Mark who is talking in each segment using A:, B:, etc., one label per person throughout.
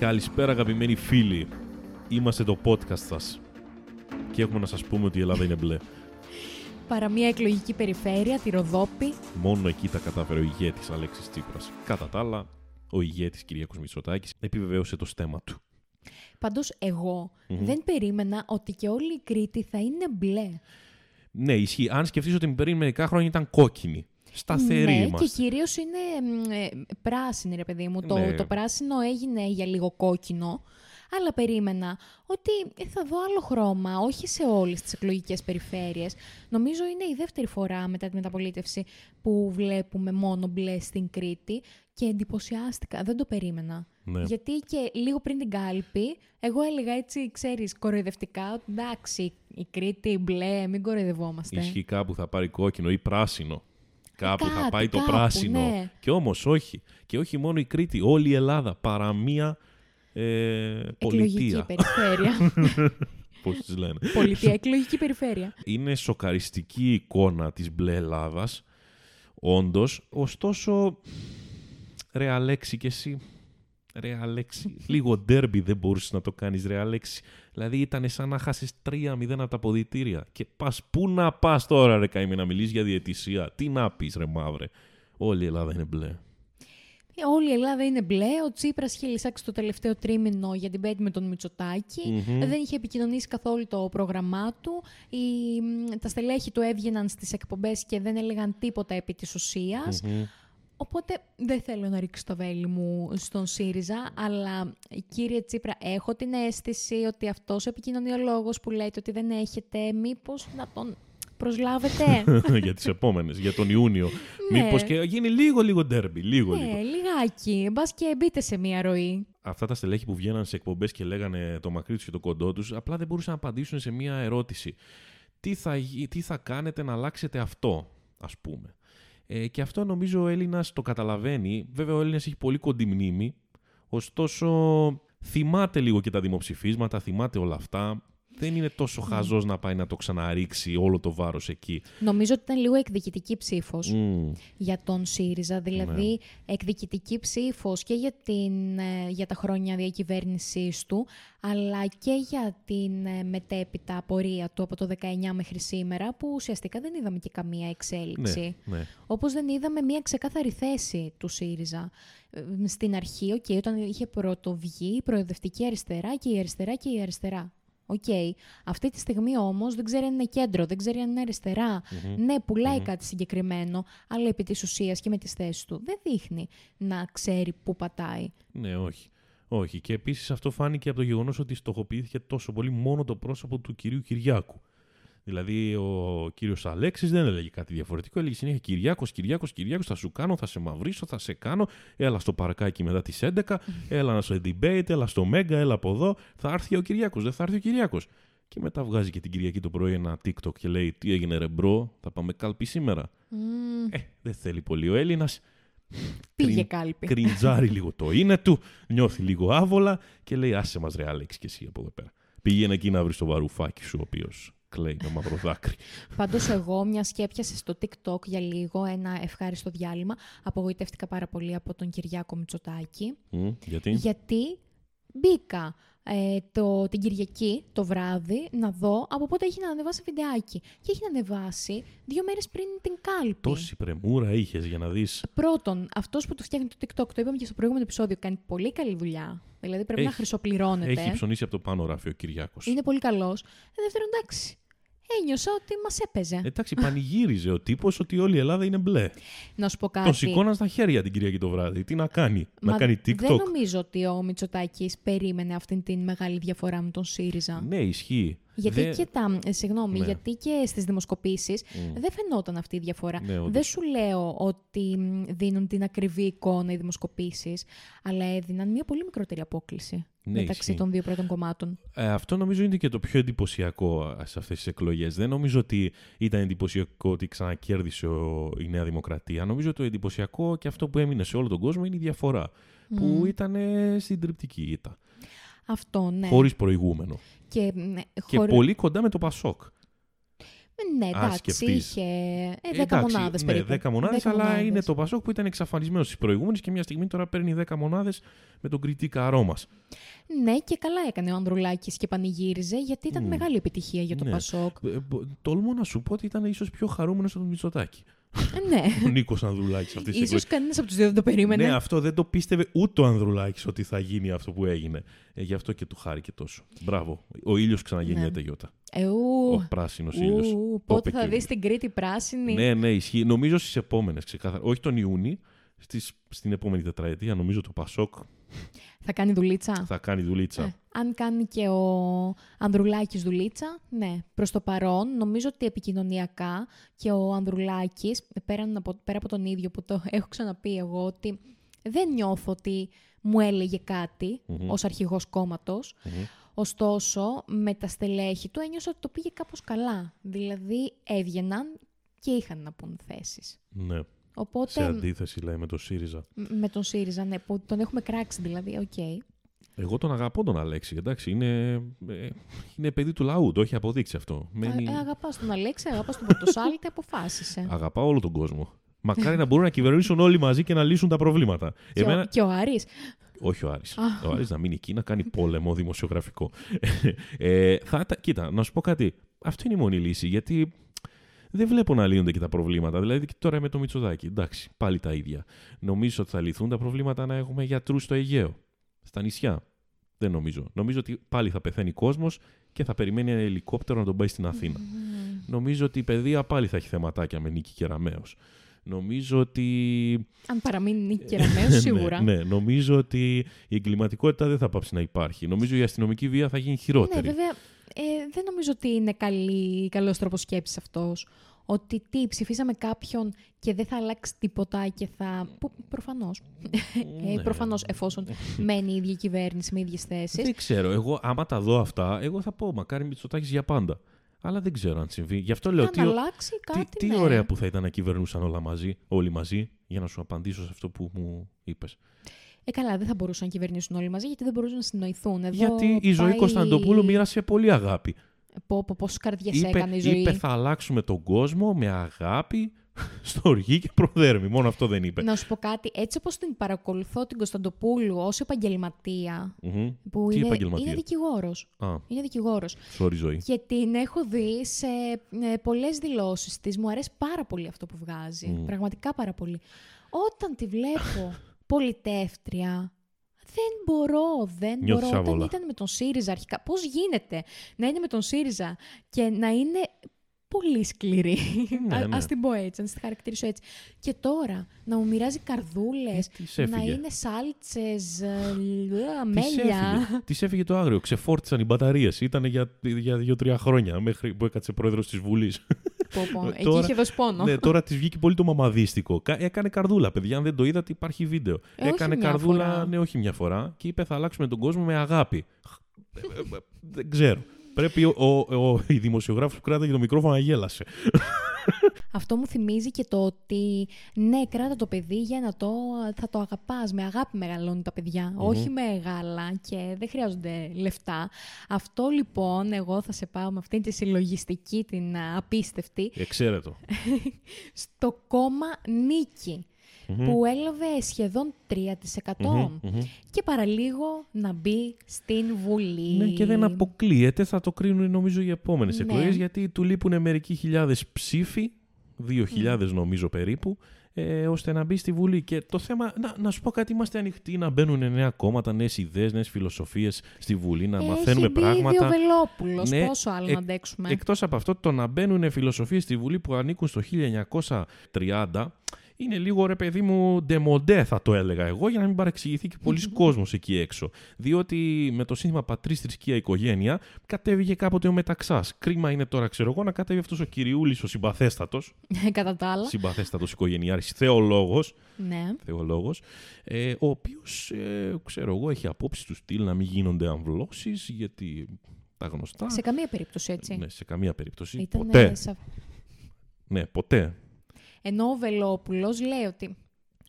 A: Καλησπέρα αγαπημένοι φίλοι. Είμαστε το podcast σας. Και έχουμε να σας πούμε ότι η Ελλάδα είναι μπλε.
B: Παρά μια εκλογική περιφέρεια, τη Ροδόπη.
A: Μόνο εκεί τα κατάφερε ο ηγέτης Αλέξης Τσίπρας. Κατά τα άλλα, ο ηγέτης Κυριάκος Μητσοτάκης επιβεβαίωσε το στέμα του.
B: Πάντως εγώ δεν περίμενα ότι και όλη η Κρήτη θα είναι μπλε.
A: Ναι, ισχύει. Αν σκεφτείς ότι πριν μερικά χρόνια ήταν κόκκινη. Σταθερή
B: ναι,
A: είμαστε.
B: και κυρίως είναι μ, ε, πράσινη, ρε παιδί μου. Το,
A: Ναι.
B: το πράσινο έγινε για λίγο κόκκινο. Αλλά περίμενα ότι ε, θα δω άλλο χρώμα, όχι σε όλες τις εκλογικές περιφέρειες. Νομίζω είναι η δεύτερη φορά μετά τη μεταπολίτευση που βλέπουμε μόνο μπλε στην Κρήτη και εντυπωσιάστηκα, δεν το περίμενα.
A: Ναι.
B: Γιατί και λίγο πριν την κάλπη, εγώ έλεγα έτσι, ξέρεις, κοροϊδευτικά, ότι εντάξει, η Κρήτη μπλε, μην κοροϊδευόμαστε.
A: Ισχύει κάπου θα πάρει κόκκινο ή πράσινο. Κάπου θα
B: κάτι,
A: πάει το
B: κάπου,
A: πράσινο.
B: ναι.
A: Και όμως όχι. Και όχι μόνο η Κρήτη, όλη η Ελλάδα παρά μία ε,
B: Εκλογική
A: πολιτεία.
B: περιφέρεια.
A: Πώς τις λένε.
B: Πολιτεία, εκλογική περιφέρεια.
A: Είναι σοκαριστική η εικόνα της μπλε Ελλάδας, όντως. Ωστόσο, ρε Αλέξη κι εσύ, ρε Αλέξη, λίγο ντέρμπι δεν μπορούσες να το κάνεις ρε Αλέξη. Δηλαδή ήταν σαν να χάσεις 3-0 από τα ποδητήρια. Και πας, πού να πας τώρα ρε Καημή να μιλήσεις για διαιτησία; Τι να πεις ρε μαύρε; Όλη η Ελλάδα είναι μπλε.
B: Ε, Όλη η Ελλάδα είναι μπλε. Ο Τσίπρας είχε λησάξει το τελευταίο τρίμηνο για την πέτη με τον μητσοτακη Δεν είχε επικοινωνήσει καθόλου το πρόγραμμά του. Οι, μ, τα στελέχη του έβγαιναν στις εκπομπές και δεν έλεγαν τίποτα επί της ουσια Οπότε δεν θέλω να ρίξω το βέλη μου στον ΣΥΡΙΖΑ, αλλά κύριε Τσίπρα, έχω την αίσθηση ότι αυτός ο επικοινωνιολόγος που λέτε ότι δεν έχετε, μήπως να τον προσλάβετε;
A: για τις επόμενες, για τον Ιούνιο.
B: Ναι.
A: Μήπως και γίνει λίγο λίγο ντέρμπι, λίγο λίγο.
B: ναι, λιγάκι. Μπα και μπείτε σε μία ροή.
A: αυτά τα στελέχη που βγαίναν σε εκπομπές και λέγανε το μακρύ τους και το κοντό τους, απλά δεν μπορούσαν να απαντήσουν σε μία ερώτηση. Τι θα, γι- τι θα κάνετε να αλλάξετε αυτό, ας πούμε; Ε, και αυτό νομίζω ο Έλληνας το καταλαβαίνει. Βέβαια, ο Έλληνας έχει πολύ κοντή μνήμη. Ωστόσο, θυμάται λίγο και τα δημοψηφίσματα, θυμάται όλα αυτά. Δεν είναι τόσο χαζός να πάει να το ξαναρίξει όλο το βάρος εκεί.
B: Νομίζω ότι ήταν λίγο εκδικητική ψήφος
A: Μμ,
B: για τον ΣΥΡΙΖΑ, δηλαδή
A: Ναι.
B: εκδικητική ψήφος και για, την, ε, για τα χρόνια διακυβέρνησής του, αλλά και για την ε, μετέπειτα πορεία του από το 19 μέχρι σήμερα, που ουσιαστικά δεν είδαμε και καμία εξέλιξη.
A: ναι, ναι.
B: Όπως δεν είδαμε μία ξεκάθαρη θέση του ΣΥΡΙΖΑ. Ε, Στην αρχή, οκ, όταν είχε πρωτοβγεί η προοδευτική αριστερά και η αριστερά και η αριστερά. Οκ. Αυτή τη στιγμή όμως δεν ξέρει αν είναι κέντρο, δεν ξέρει αν είναι αριστερά. Ναι, πουλάει κάτι συγκεκριμένο, αλλά επί της ουσίας και με τις θέσεις του δεν δείχνει να ξέρει πού πατάει.
A: Ναι, όχι. Όχι. Και επίσης αυτό φάνηκε από το γεγονός ότι στοχοποιήθηκε τόσο πολύ μόνο το πρόσωπο του κυρίου Κυριάκου. Δηλαδή, ο κύριος Αλέξης δεν έλεγε κάτι διαφορετικό. Έλεγε συνέχεια Κυριάκος, Κυριάκος, Κυριάκος, θα σου κάνω, θα σε μαυρίσω, θα σε κάνω. Έλα στο παρκάκι μετά τις 11, έλα στο debate, έλα στο Mega, έλα από εδώ. Θα έρθει ο Κυριάκος, δεν θα έρθει ο Κυριάκος. Και μετά βγάζει και την Κυριακή το πρωί ένα TikTok και λέει: Τι έγινε, ρε bro, θα πάμε κάλπη σήμερα. Ε, δεν θέλει πολύ ο Έλληνας.
B: Πήγε κάλπη.
A: Κριντζάρει λίγο το είναι του, νιώθει λίγο άβολα και λέει: Άσε μας ρε Άλεξ και εσύ από εδώ πέρα. Πήγαινε εκεί να βρει το βαρουφάκι σου, ο οποίος κλαίει με μαύρο δάκρυ.
B: Πάντως εγώ, μια και έπιασε στο TikTok για λίγο ένα ευχάριστο διάλειμμα, απογοητεύτηκα πάρα πολύ από τον Κυριάκο Μητσοτάκη.
A: Μμ, γιατί;
B: Γιατί μπήκα ε, το, την Κυριακή το βράδυ να δω από πότε έχει να ανεβάσει βιντεάκι. Και έχει να ανεβάσει δύο μέρες πριν την κάλπη.
A: Τόση πρεμούρα είχες για να δεις.
B: Πρώτον, αυτός που του φτιάχνει το TikTok, το είπαμε και στο προηγούμενο επεισόδιο, κάνει πολύ καλή δουλειά. Δηλαδή πρέπει να
A: Έχει-
B: χρυσοπληρώνεται.
A: Έχει ψωνίσει από το πάνω ράφι ο Κυριάκος.
B: Είναι πολύ καλός. Ε, δεύτερον, εντάξει. Ένιωσα ότι μας έπαιζε.
A: Εντάξει, πανηγύριζε ο τύπος ότι όλη η Ελλάδα είναι μπλε.
B: να σου πω κάτι.
A: Τον σηκώναν στα χέρια την Κυριακή το βράδυ. Τι να κάνει, να
B: Μα
A: κάνει
B: Δεν
A: TikTok.
B: νομίζω ότι ο Μητσοτάκης περίμενε αυτήν την μεγάλη διαφορά με τον ΣΥΡΙΖΑ.
A: Ναι, ισχύει.
B: Γιατί
A: Δεν-
B: και τα. ε, Συγγνώμη,
A: Ναι.
B: γιατί και στις δημοσκοπήσεις δεν φαινόταν αυτή η διαφορά.
A: Ναι, όντως.
B: δεν σου λέω ότι μ, δίνουν την ακριβή εικόνα οι δημοσκοπήσεις, αλλά έδιναν μια πολύ μικρότερη απόκληση
A: Ναι,
B: μεταξύ
A: ισχύει.
B: των δύο πρώτων κομμάτων.
A: Ε, αυτό νομίζω είναι και το πιο εντυπωσιακό σε αυτές τις εκλογές. Δεν νομίζω ότι ήταν εντυπωσιακό ότι ξανακέρδισε ο, η Νέα Δημοκρατία. Νομίζω ότι το εντυπωσιακό και αυτό που έμεινε σε όλο τον κόσμο είναι η διαφορά. Που ήταν ε, στην τριπτική ήττα.
B: Αυτό, ναι.
A: Χωρίς προηγούμενο.
B: Και, ναι,
A: Και
B: χωρί-
A: πολύ κοντά με το Πασόκ.
B: Ναι, εντάξει,
A: σκεφτείς.
B: είχε ε, 10
A: Εντάξει,
B: μονάδες
A: ναι,
B: περίπου.
A: 10 μονάδες,
B: 10
A: αλλά
B: μονάδες.
A: είναι το Πασόκ που ήταν εξαφανισμένος στις προηγούμενες και μια στιγμή τώρα παίρνει 10 μονάδες με τον κριτή καρό μας.
B: Ναι, και καλά έκανε ο Ανδρουλάκης και πανηγύριζε, γιατί ήταν
A: Μμ.
B: μεγάλη επιτυχία για το
A: Ναι.
B: Πασόκ.
A: Ε, μπο- Τολμώ να σου πω ότι ήταν ίσως πιο χαρούμενος από τον Μητσοτάκη.
B: Ε, ναι.
A: Ο Νίκος Ανδρουλάκης αυτής της στιγμή.
B: Ίσως κανένας από τους δύο δεν το περίμενε.
A: Ναι, αυτό δεν το πίστευε ούτε ο Ανδρουλάκης ότι θα γίνει αυτό που έγινε. Ε, γι' αυτό και του χάρηκε τόσο. Μπράβο. Ο ήλιος ξαναγεννιέται,
B: Ναι.
A: Γιώτα.
B: Ε, ου,
A: Ο πράσινος ήλιος.
B: ου,
A: Το
B: πότε
A: είπε
B: θα
A: και ο
B: δεις την Κρήτη πράσινη.
A: Ναι, ναι, ισχύει. Νομίζω στις επόμενες, ξεκάθαρα. Όχι τον Ιούνι, στις, στην επόμενη τετραετία, νομίζω το Πασόκ
B: Θα κάνει δουλίτσα;
A: θα κάνει δουλίτσα.
B: Ε, αν κάνει και ο Ανδρουλάκης δουλίτσα, ναι. Προς το παρόν, νομίζω ότι επικοινωνιακά και ο Ανδρουλάκης, πέραν από, πέρα από τον ίδιο που το έχω ξαναπεί εγώ, ότι δεν νιώθω ότι μου έλεγε κάτι
A: Μμμ.
B: ως αρχηγός κόμματος.
A: Μμμ.
B: Ωστόσο, με τα στελέχη του ένιωσα ότι το πήγε κάπως καλά. Δηλαδή, έβγαιναν και είχαν να πούν θέσεις.
A: Ναι.
B: Οπότε,
A: Σε αντίθεση, λέει, με το ΣΥΡΙΖΑ.
B: μ- με τον ΣΥΡΙΖΑ, ναι, που τον έχουμε κράξει δηλαδή, οκ.
A: Εγώ τον αγαπώ τον Αλέξη, εντάξει. Είναι, ε, είναι παιδί του λαού, το έχει αποδείξει αυτό. Μένει...
B: Ε, αγαπάς τον Αλέξη, αγαπάς τον Πορτοσάλτε, αποφάσισε.
A: Αγαπάω όλο τον κόσμο. Μακάρι να μπορούν να κυβερνήσουν όλοι μαζί και να λύσουν τα προβλήματα.
B: Και,
A: Εμένα...
B: ο, και ο Άρης.
A: Όχι ο Άρης.
B: Α.
A: Ο Άρης να μείνει εκεί να κάνει πόλεμο δημοσιογραφικό. ε, θα, τα- κοίτα, να σου πω κάτι. Αυτή είναι η μόνη λύση. Γιατί δεν βλέπω να λύνονται και τα προβλήματα. Δηλαδή και τώρα με το Μητσοδάκι. Εντάξει, πάλι τα ίδια. Νομίζω ότι θα λυθούν τα προβλήματα να έχουμε γιατρούς στο Αιγαίο. Στα νησιά. Δεν νομίζω. Νομίζω ότι πάλι θα πεθαίνει κόσμος και θα περιμένει ένα ελικόπτερο να τον πάει στην Αθήνα. Νομίζω ότι η παιδεία πάλι θα έχει θεματάκια με Νίκη Κεραμέως. Νομίζω ότι
B: Αν παραμείνει Νίκη Κεραμέως, σίγουρα.
A: ναι, ναι, νομίζω ότι η εγκληματικότητα δεν θα πάψει να υπάρχει. Νομίζω η αστυνομική βία θα γίνει
B: Ναι,
A: χειρότερη.
B: βέβαια, ε, δεν νομίζω ότι είναι καλή, καλός τρόπος σκέψης αυτός. Ότι τι, ψηφίσαμε κάποιον και δεν θα αλλάξει τίποτα και θα... Που, προφανώς. Ε,
A: Ναι.
B: προφανώς, εφόσον μένει η ίδια κυβέρνηση με ίδιες θέσεις.
A: Δεν ξέρω. Εγώ, άμα τα δω αυτά, εγώ θα πω μακάρι Μητσοτάκης για πάντα. Αλλά δεν ξέρω αν συμβεί. Γι' αυτό λέω
B: Αν
A: τι,
B: αλλάξει
A: τι,
B: κάτι,
A: τι
B: ναι.
A: ωραία που θα ήταν να κυβερνούσαν όλα μαζί, όλοι μαζί, για να σου απαντήσω σε αυτό που μου είπες.
B: Ε, καλά, δεν θα μπορούσαν να κυβερνήσουν όλοι μαζί γιατί δεν μπορούσαν να συνοηθούν. Εδώ
A: Γιατί η ζωή
B: πάει-
A: Κωνσταντοπούλου μοίρασε πολύ αγάπη.
B: Πω, πω, πόσες καρδιές
A: είπε,
B: έκανε η ζωή.
A: είπε θα αλλάξουμε τον κόσμο με αγάπη, στοργή και προδέρμη. Μόνο αυτό δεν είπε.
B: Να σου πω κάτι, έτσι όπως την παρακολουθώ την Κωνσταντοπούλου ως επαγγελματία,
A: Μμμ.
B: που
A: Τι
B: είναι,
A: επαγγελματία;
B: είναι δικηγόρος.
A: Α,
B: Είναι δικηγόρος.
A: sorry ζωή.
B: Και την έχω δει σε ε, πολλές δηλώσεις της. Μου αρέσει πάρα πολύ αυτό που βγάζει.
A: Μμ.
B: Πραγματικά πάρα πολύ. Όταν τη βλέπω πολιτεύτρια, δεν μπορώ, δεν
A: Νιώθεις
B: μπορώ. Όταν
A: άβολα.
B: ήταν με τον ΣΥΡΙΖΑ αρχικά, πώς γίνεται να είναι με τον ΣΥΡΙΖΑ και να είναι πολύ σκληρή;
A: Ναι,
B: Α
A: ναι.
B: ας την πω έτσι, να τη χαρακτηρίσω έτσι. Και τώρα να μου μοιράζει καρδούλες,
A: Ε, της
B: να
A: έφυγε.
B: είναι σάλτσες, ε,
A: Της
B: αμέλια.
A: έφυγε. Της έφυγε το άγριο. Ξεφόρτισαν οι μπαταρίες. Ήταν για, για δύο-τρία χρόνια μέχρι που έκατσε πρόεδρος της Βουλής.
B: Πω, πω. Εκεί
A: Τώρα-
B: είχε δώσει πόνο.
A: ναι, τώρα της βγήκε πολύ το μαμαδίστικο. Κα- Έκανε καρδούλα, παιδιά. Αν δεν το είδατε, υπάρχει βίντεο.
B: Ε, όχι
A: Έκανε
B: μια
A: καρδούλα,
B: φορά.
A: ναι, όχι μια φορά. Και είπε θα αλλάξουμε τον κόσμο με αγάπη. Ε, ε, ε, δεν ξέρω. Πρέπει ο, ο, ο, η δημοσιογράφος που κράταγε το μικρόφωνο να γέλασε.
B: Αυτό μου θυμίζει και το ότι ναι, κράτα το παιδί για να το, θα το αγαπάς. Με αγάπη μεγαλώνουν τα παιδιά, όχι με γάλα και δεν χρειάζονται λεφτά. Αυτό λοιπόν, εγώ θα σε πάω με αυτήν τη συλλογιστική, την α, απίστευτη,
A: Εξαίρετο.
B: στο κόμμα Νίκη. Που έλαβε σχεδόν 3% και παραλίγο να μπει στην Βουλή.
A: Ναι, και δεν αποκλείεται, θα το κρίνουν νομίζω οι επόμενες
B: Ναι.
A: εκλογές, γιατί του λείπουν μερικοί χιλιάδες ψήφοι, 2.000
B: Ναι.
A: νομίζω περίπου, ε, ώστε να μπει στη Βουλή. Και το θέμα, να, να σου πω κάτι, είμαστε ανοιχτοί να μπαίνουν νέα κόμματα, νέες ιδέες, νέες φιλοσοφίες στη Βουλή, να μαθαίνουμε
B: Έχει μπει
A: πράγματα.
B: ήδη ο Βελόπουλος,
A: Ναι,
B: πόσο άλλο
A: εκ-
B: να αντέξουμε.
A: Εκτός από αυτό, το να μπαίνουν φιλοσοφίες στη Βουλή που ανήκουν στο 1930 είναι λίγο ρε παιδί μου ντεμοντέ θα το έλεγα εγώ για να μην παρεξηγηθεί και πολλοί κόσμος εκεί έξω. Διότι με το σύνθημα πατρίς θρησκεία οικογένεια κατέβηκε κάποτε ο Μεταξάς. Κρίμα είναι τώρα ξέρω εγώ να κατέβει αυτός ο κυριούλης ο συμπαθέστατος,
B: Κατά τα άλλα.
A: συμπαθέστατος οικογενειάρης, θεολόγος,
B: Ναι.
A: θεολόγος ε, ο οποίος ε, ξέρω εγώ έχει απόψεις του στυλ να μην γίνονται αμβλώσεις γιατί τα γνωστά.
B: Σε καμία περίπτωση έτσι.
A: Ναι, σε καμία περίπτωση.
B: Ήτανε
A: ποτέ.
B: σα-
A: Ναι, ποτέ.
B: Ενώ ο Βελόπουλος λέει ότι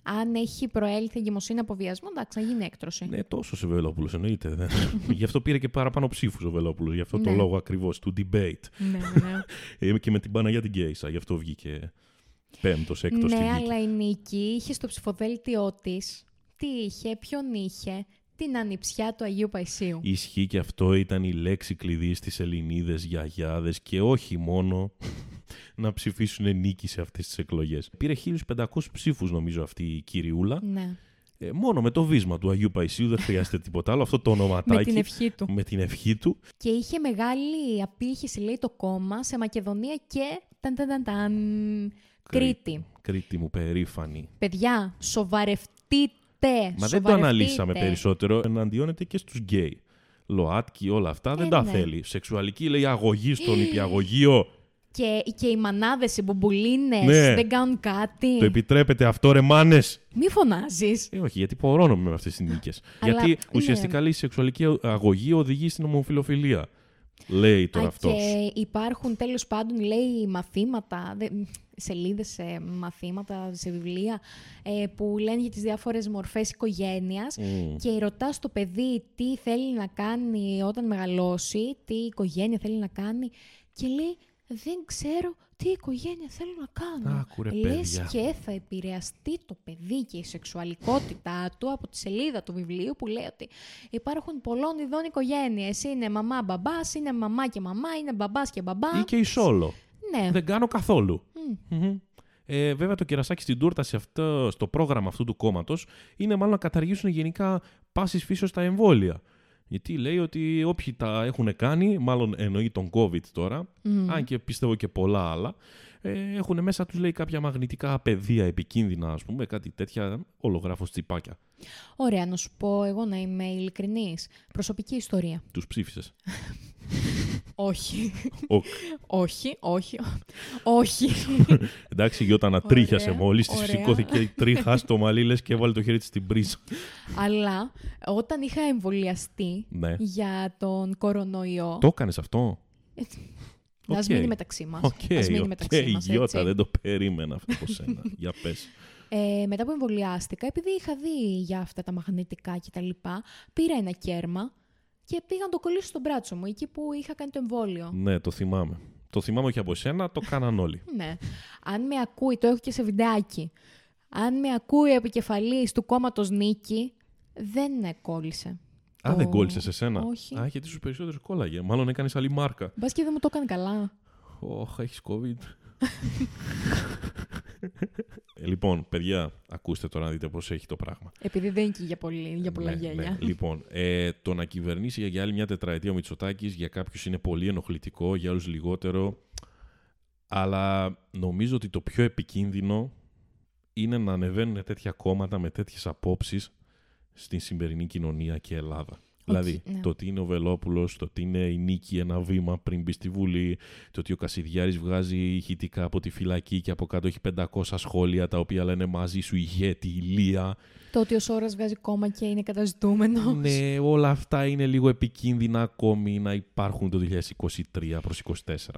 B: Αν έχει προέλθει εγκυμοσύνη από βιασμό, εντάξει, να γίνει έκτρωση.
A: Ναι, τόσο ο Βελόπουλος εννοείται. γι' αυτό πήρε και παραπάνω ψήφους ο Βελόπουλος. Γι' αυτό το
B: Ναι.
A: λόγο ακριβώς του debate.
B: ναι, ναι.
A: Ε, και με την Παναγία την Κέισα. Γι' αυτό βγήκε πέμπτος, έκτος στη
B: ναι,
A: δίκη.
B: αλλά η Νίκη είχε στο ψηφοδέλτιό της. Τι είχε, ποιον είχε, την ανιψιά του Αγίου Παϊσίου.
A: Ισχύει και αυτό ήταν η λέξη κλειδί στις Ελληνίδες γιαγιάδες και όχι μόνο να ψηφίσουν νίκη σε αυτές τις εκλογές. Πήρε 1500 ψήφους νομίζω αυτή η κυριούλα.
B: Ναι.
A: Ε, μόνο με το βίσμα του Αγίου Παϊσίου δεν χρειάζεται τίποτα άλλο. Αυτό το ονοματάκι.
B: Με την ευχή του.
A: με την ευχή του.
B: Και είχε μεγάλη απήχηση, λέει, το κόμμα σε Μακεδονία και ταν, ταν, ταν, ταν, Κρήτη.
A: Κρήτη μου περήφανη.
B: Παιδιά, σοβαρευτείτε.
A: Μα δεν το αναλύσαμε περισσότερο. Εναντιώνεται και στους γκέι. ΛΟΑΤΚΙ, όλα αυτά δεν
B: Ε,
A: τα
B: ναι.
A: θέλει. Σεξουαλική λέει αγωγή στον υπηαγωγείο.
B: Και, και οι μανάδες, οι μπουμπουλίνες
A: Ναι.
B: δεν κάνουν κάτι.
A: Το επιτρέπετε αυτό ρε μάνες;
B: Μη φωνάζεις.
A: Ε, όχι, γιατί πορώνομαι με αυτές τις νίκες.
B: Αλλά,
A: γιατί
B: ναι.
A: ουσιαστικά λέει η σεξουαλική αγωγή οδηγεί στην ομοφιλοφιλία. Λέει τώρα
B: Α,
A: αυτός.
B: Και υπάρχουν τέλος πάντων, λέει, μαθήματα, δε- σελίδες σε μαθήματα, σε βιβλία, ε, που λένε για τις διάφορες μορφές οικογένειας και ρωτάς το παιδί τι θέλει να κάνει όταν μεγαλώσει, τι οικογένεια θέλει να κάνει και λέει δεν ξέρω τι οικογένεια θέλω να κάνω.
A: Άκου, ρε,
B: Λες
A: παιδιά.
B: και θα επηρεαστεί το παιδί και η σεξουαλικότητά του από τη σελίδα του βιβλίου που λέει ότι υπάρχουν πολλών ειδών οικογένειες. Είναι μαμά μπαμπάς, είναι μαμά και μαμά, είναι μπαμπάς και μπαμπάς.
A: Ή και η σόλο.
B: Ναι.
A: Δεν κάνω καθόλου. Μμμ. Ε, βέβαια το κερασάκι στην τούρτα σε αυτό, στο πρόγραμμα αυτού του κόμματος είναι μάλλον να καταργήσουν γενικά πάσης φύσεως τα εμβόλια. Γιατί λέει ότι όποιοι τα έχουν κάνει, μάλλον εννοεί τον COVID τώρα, αν και πιστεύω και πολλά άλλα, ε, έχουν μέσα τους λέει κάποια μαγνητικά πεδία επικίνδυνα, ας πούμε, κάτι τέτοια, ολογράφος τσιπάκια.
B: Ωραία, να σου πω εγώ να είμαι ειλικρινής. Προσωπική ιστορία.
A: Τους ψήφισες.
B: Όχι.
A: Οκ.
B: όχι, όχι. όχι.
A: Εντάξει, Γιώτα ανατρίχιασε
B: Ωραία,
A: μόλις, της
B: ωραία.
A: σηκώθηκε η τρίχα στο μαλλί, λες και έβαλε το χέρι της στην πρίζα.
B: Αλλά όταν είχα εμβολιαστεί
A: Ναι.
B: για τον κορονοϊό.
A: Το έκανες αυτό;
B: Ας
A: Οκ.
B: μείνει μεταξύ μας.
A: Οκ,
B: Ας μείνει
A: οκ,
B: μεταξύ μας,
A: Γιώτα,
B: έτσι.
A: δεν το περίμενα αυτό από σένα. Για πες.
B: Ε, μετά που εμβολιάστηκα, επειδή είχα δει για αυτά τα μαγνητικά κτλ., πήρα ένα κέρμα και πήγα να το κολλήσω στο μπράτσο μου, εκεί που είχα κάνει το εμβόλιο.
A: Ναι, το θυμάμαι. Το θυμάμαι όχι από σένα, το κάναν όλοι.
B: Ναι. Αν με ακούει, το έχω και σε βιντεάκι. Αν με ακούει επικεφαλής του κόμματος Νίκη, δεν ναι, κόλλησε.
A: Α,
B: Το-
A: δεν κόλλησες σε σένα;
B: Όχι.
A: Α, γιατί στους περισσότερους κόλλαγε. Μάλλον έκανες άλλη μάρκα.
B: Μπας και δεν μου το έκανε καλά.
A: Ωχ, έχεις COVID. Ε, λοιπόν, παιδιά, ακούστε τώρα να δείτε πώς έχει το πράγμα.
B: Επειδή δεν είναι και για, πολύ, για πολλά
A: Ναι,
B: γέλια.
A: ναι. Λοιπόν, ε, το να κυβερνήσει για άλλη μια τετραετία ο Μητσοτάκης για κάποιους είναι πολύ ενοχλητικό, για άλλους λιγότερο. Αλλά νομίζω ότι το πιο επικίνδυνο είναι να ανεβαίνουν τέτοια κόμματα με τέτοιες απόψεις στην σημερινή κοινωνία και Ελλάδα. Δηλαδή,
B: ναι.
A: το ότι είναι ο Βελόπουλος, το ότι είναι η νίκη ένα βήμα πριν μπει στη Βουλή, το ότι ο Κασιδιάρης βγάζει ηχητικά από τη φυλακή και από κάτω έχει 500 σχόλια τα οποία λένε μαζί σου ηγέτη, ηλία.
B: Το ότι ο Σόρας βγάζει κόμμα και είναι καταζητούμενος.
A: Ναι, όλα αυτά είναι λίγο επικίνδυνα ακόμη να υπάρχουν το 2023 προς 2024.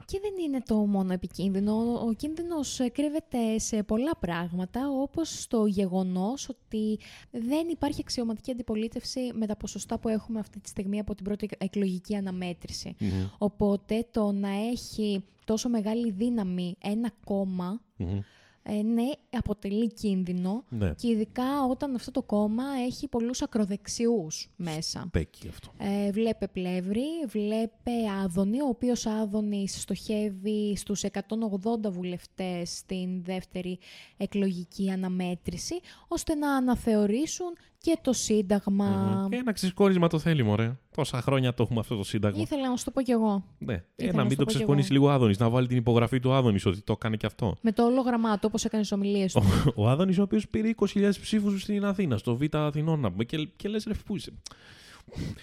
B: Και δεν είναι το μόνο επικίνδυνο. Ο κίνδυνος ε, κρύβεται σε πολλά πράγματα, όπως στο γεγονός ότι δεν υπάρχει αξιωματική αντιπολίτευση με τα ποσοστά που έχουμε αυτή τη στιγμή από την πρώτη εκλογική αναμέτρηση.
A: Μμμ,
B: Οπότε το να έχει τόσο μεγάλη δύναμη ένα κόμμα,
A: μμμ.
B: Ε, ναι, αποτελεί κίνδυνο.
A: Ναι,
B: Και ειδικά όταν αυτό το κόμμα έχει πολλούς ακροδεξιούς μέσα.
A: στέκει αυτό.
B: Ε, βλέπε Πλεύρη, βλέπε Άδωνη, ο οποίος Άδωνης στοχεύει στους 180 βουλευτές στην δεύτερη εκλογική αναμέτρηση, ώστε να αναθεωρήσουν και το Σύνταγμα.
A: Μμμ. Ένα ξεσκόρισμα το θέλει, μωρέ. Τόσα χρόνια το έχουμε αυτό το σύνταγμα.
B: Ήθελα να σου το πω κι εγώ.
A: Ναι. Ε,
B: ήθελα
A: να
B: να
A: μην
B: σου
A: το
B: το πω κι
A: ξεσκονίσει
B: εγώ.
A: λίγο ο Άδωνης, να βάλει την υπογραφή του Άδωνης ότι το έκανε και αυτό.
B: Με το ολογραμμά του, όπως έκανε στις ομιλίες του.
A: Ο Άδωνης ο οποίος πήρε 20.000 ψήφους στην Αθήνα, στο Β' Αθηνών να πούμε και, και λες ρε πού είσαι;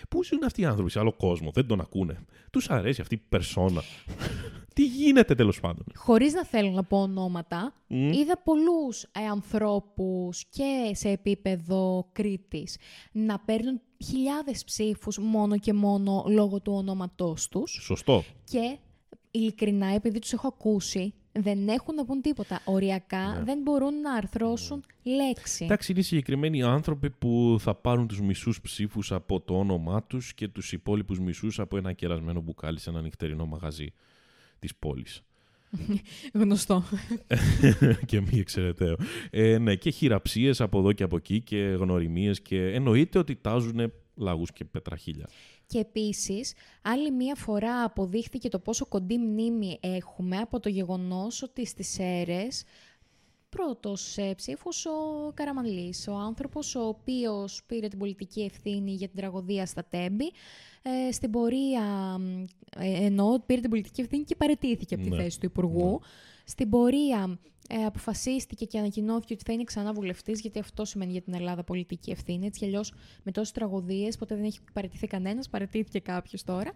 A: Πού ζουν αυτοί οι άνθρωποι σε άλλο κόσμο, δεν τον ακούνε. Τους αρέσει αυτή η περσόνα. Τι γίνεται τέλος πάντων;
B: Χωρίς να θέλω να πω ονόματα,
A: Μμ.
B: είδα πολλούς ε, ανθρώπους και σε επίπεδο Κρήτης να παίρνουν χιλιάδες ψήφους μόνο και μόνο λόγω του ονόματός τους
A: Σωστό.
B: και ειλικρινά επειδή τους έχω ακούσει δεν έχουν να πούν τίποτα. Οριακά
A: Ναι.
B: δεν μπορούν να αρθρώσουν λέξη.
A: Εντάξει, είναι συγκεκριμένοι άνθρωποι που θα πάρουν τους μισούς ψήφους από το όνομά τους και τους υπόλοιπους μισούς από ένα κερασμένο μπουκάλι σε ένα νυχτερινό μαγαζί της πόλης.
B: Γνωστό.
A: και μη εξαιρεταίο. Ε, ναι, και χειραψίες από εδώ και από εκεί και γνωριμίες και εννοείται ότι τάζουν λαγούς και πετραχίλια.
B: Και επίσης, άλλη μία φορά αποδείχθηκε το πόσο κοντή μνήμη έχουμε από το γεγονός ότι στις αίρες πρώτος ε, ψήφος ο Καραμανλής, ο άνθρωπος ο οποίος πήρε την πολιτική ευθύνη για την τραγωδία στα Τέμπη. Ε, στην πορεία, μ, ε, εννοώ ότι πήρε την πολιτική ευθύνη και παρετήθηκε από τη
A: Ναι.
B: θέση του Υπουργού. Στην πορεία ε, αποφασίστηκε και ανακοινώθηκε ότι θα είναι ξανά βουλευτής, γιατί αυτό σημαίνει για την Ελλάδα πολιτική ευθύνη. Έτσι κι αλλιώς με τόσες τραγωδίες, ποτέ δεν έχει παραιτηθεί κανένας, παραιτήθηκε κάποιος τώρα.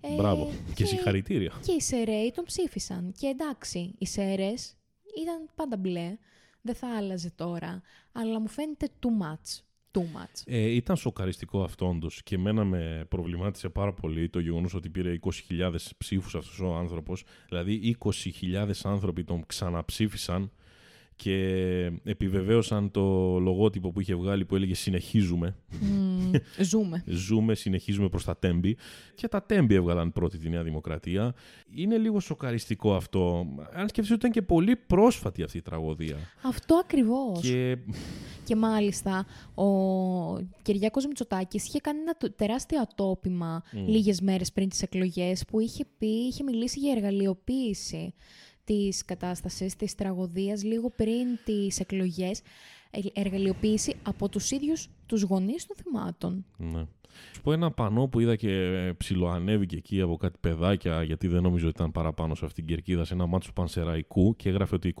B: Ε,
A: Μπράβο. Και συγχαρητήρια.
B: Και οι ΣΕΡΕΙ τον ψήφισαν. Και εντάξει, οι ΣΕΡΕΣ ήταν πάντα μπλε. Δεν θα άλλαζε τώρα. Αλλά μου φαίνεται too much. Too much.
A: Ε, ήταν σοκαριστικό αυτό όντως και εμένα με προβλημάτισε πάρα πολύ το γεγονός ότι πήρε 20.000 ψήφους αυτός ο άνθρωπος. Δηλαδή 20.000 άνθρωποι τον ξαναψήφισαν και επιβεβαίωσαν το λογότυπο που είχε βγάλει που έλεγε Συνεχίζουμε.
B: Μμμ, ζούμε.
A: Ζούμε, συνεχίζουμε προς τα τέμπη. Και τα τέμπη έβγαλαν πρώτη τη Νέα Δημοκρατία. Είναι λίγο σοκαριστικό αυτό. Αν σκεφτείς ότι ήταν και πολύ πρόσφατη αυτή η τραγωδία.
B: Αυτό ακριβώς.
A: Και
B: Και μάλιστα ο Κυριάκος Μητσοτάκης είχε κάνει ένα το- τεράστιο ατόπιμα λίγες μέρες πριν τις εκλογές που είχε πει, είχε μιλήσει για εργαλειοποίηση της κατάστασης, της τραγωδίας λίγο πριν τις εκλογές. Ε, Εργαλειοποίηση από τους ίδιους τους γονείς των θυμάτων.
A: Ναι. Σου πω ένα πανό που είδα και ε, ψιλοανέβηκε εκεί από κάτι παιδάκια, γιατί δεν νομίζω ότι ήταν παραπάνω σε αυτήν την κερκίδα, σε ένα μάτσο του Πανσεραϊκού και έγραφε ότι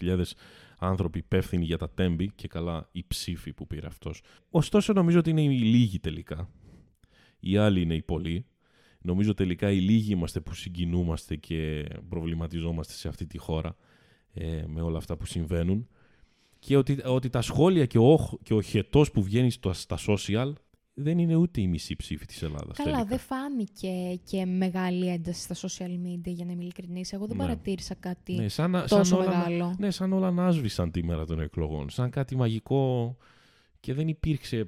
A: 22.000 άνθρωποι υπεύθυνοι για τα τέμπη και καλά η ψήφη που πήρε αυτός. Ωστόσο νομίζω ότι είναι οι λίγοι τελικά. Οι άλλοι είναι οι πολλοί. Νομίζω τελικά οι λίγοι είμαστε που συγκινούμαστε και προβληματιζόμαστε σε αυτή τη χώρα ε, με όλα αυτά που συμβαίνουν. Και ότι, ότι τα σχόλια και ο, και ο χετός που βγαίνει στο, στα social δεν είναι ούτε η μισή ψήφη της Ελλάδας.
B: Καλά,
A: τελικά.
B: δεν φάνηκε και μεγάλη ένταση στα social media, για να είμαι ειλικρινής. Εγώ δεν
A: Ναι.
B: παρατήρησα κάτι
A: Ναι, σαν, να-
B: τόσο
A: σαν όλα, να-
B: μεγάλο.
A: ναι, σαν όλα να άσβησαν τη μέρα των εκλογών. Σαν κάτι μαγικό και δεν υπήρξε...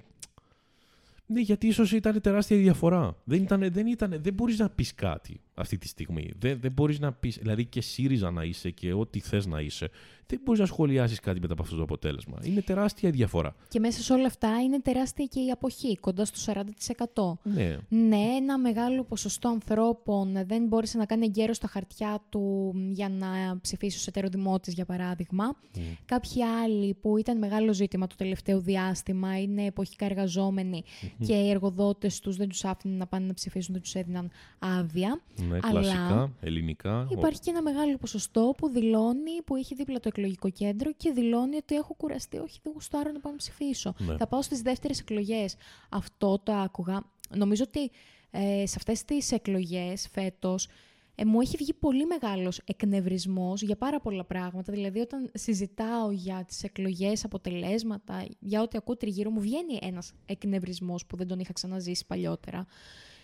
A: Ναι, γιατί ίσως ήταν τεράστια η διαφορά. Δεν, ήταν, δεν, ήταν, δεν μπορείς να πεις κάτι αυτή τη στιγμή. Δεν, δεν μπορείς να πεις, δηλαδή και ΣΥΡΙΖΑ να είσαι και ό,τι θες να είσαι. Δεν μπορείς να σχολιάσεις κάτι μετά από αυτό το αποτέλεσμα. Είναι τεράστια η διαφορά.
B: Και μέσα σε όλα αυτά είναι τεράστια και η αποχή, κοντά στο 40%.
A: Ναι,
B: Ναι, ένα μεγάλο ποσοστό ανθρώπων δεν μπόρεσε να κάνει εγκαίρος στα χαρτιά του για να ψηφίσει ως ετεροδημότης, για παράδειγμα. Κάποιοι άλλοι που ήταν μεγάλο ζήτημα το τελευταίο διάστημα, είναι εποχικά εργαζόμενοι και οι εργοδότες τους δεν τους άφηναν να πάνε να ψηφίσουν, δεν τους έδιναν άδεια.
A: Ναι
B: Αλλά
A: κλασικά, ελληνικά.
B: Υπάρχει και ένα μεγάλο ποσοστό που δηλώνει, που έχει δίπλα το εκλογικό κέντρο και δηλώνει ότι έχω κουραστεί, όχι δεν γουστάρω να πάω να ψηφίσω.
A: Ναι.
B: Θα πάω στις δεύτερες εκλογές. Αυτό το άκουγα. Νομίζω ότι ε, σε αυτές τις εκλογές φέτος ε, μου έχει βγει πολύ μεγάλος εκνευρισμός για πάρα πολλά πράγματα. Δηλαδή όταν συζητάω για τις εκλογές, αποτελέσματα, για ό,τι ακούω τριγύρω μου, βγαίνει ένας εκνευρισμός που δεν τον είχα ξαναζήσει παλιότερα.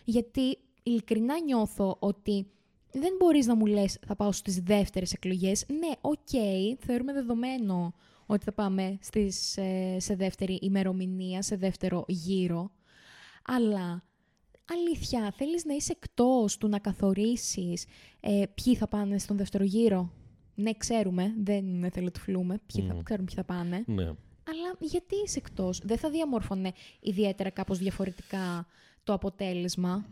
B: Γιατί ειλικρινά νιώθω ότι δεν μπορείς να μου λες θα πάω στις δεύτερες εκλογές. Ναι, οκ, θεωρούμε δεδομένο ότι θα πάμε στις, ε, σε δεύτερη ημερομηνία, σε δεύτερο γύρο. Αλλά αλήθεια, θέλεις να είσαι εκτός του να καθορίσεις ε, ποιοι θα πάνε στον δεύτερο γύρο; Ναι, ξέρουμε, δεν θέλω του φλούμε, ποιοι θα,
A: Μμμ.
B: ξέρουμε ποιοι θα πάνε.
A: Ναι.
B: Αλλά γιατί είσαι εκτός, δεν θα διαμόρφωνε ιδιαίτερα κάπως διαφορετικά το αποτέλεσμα.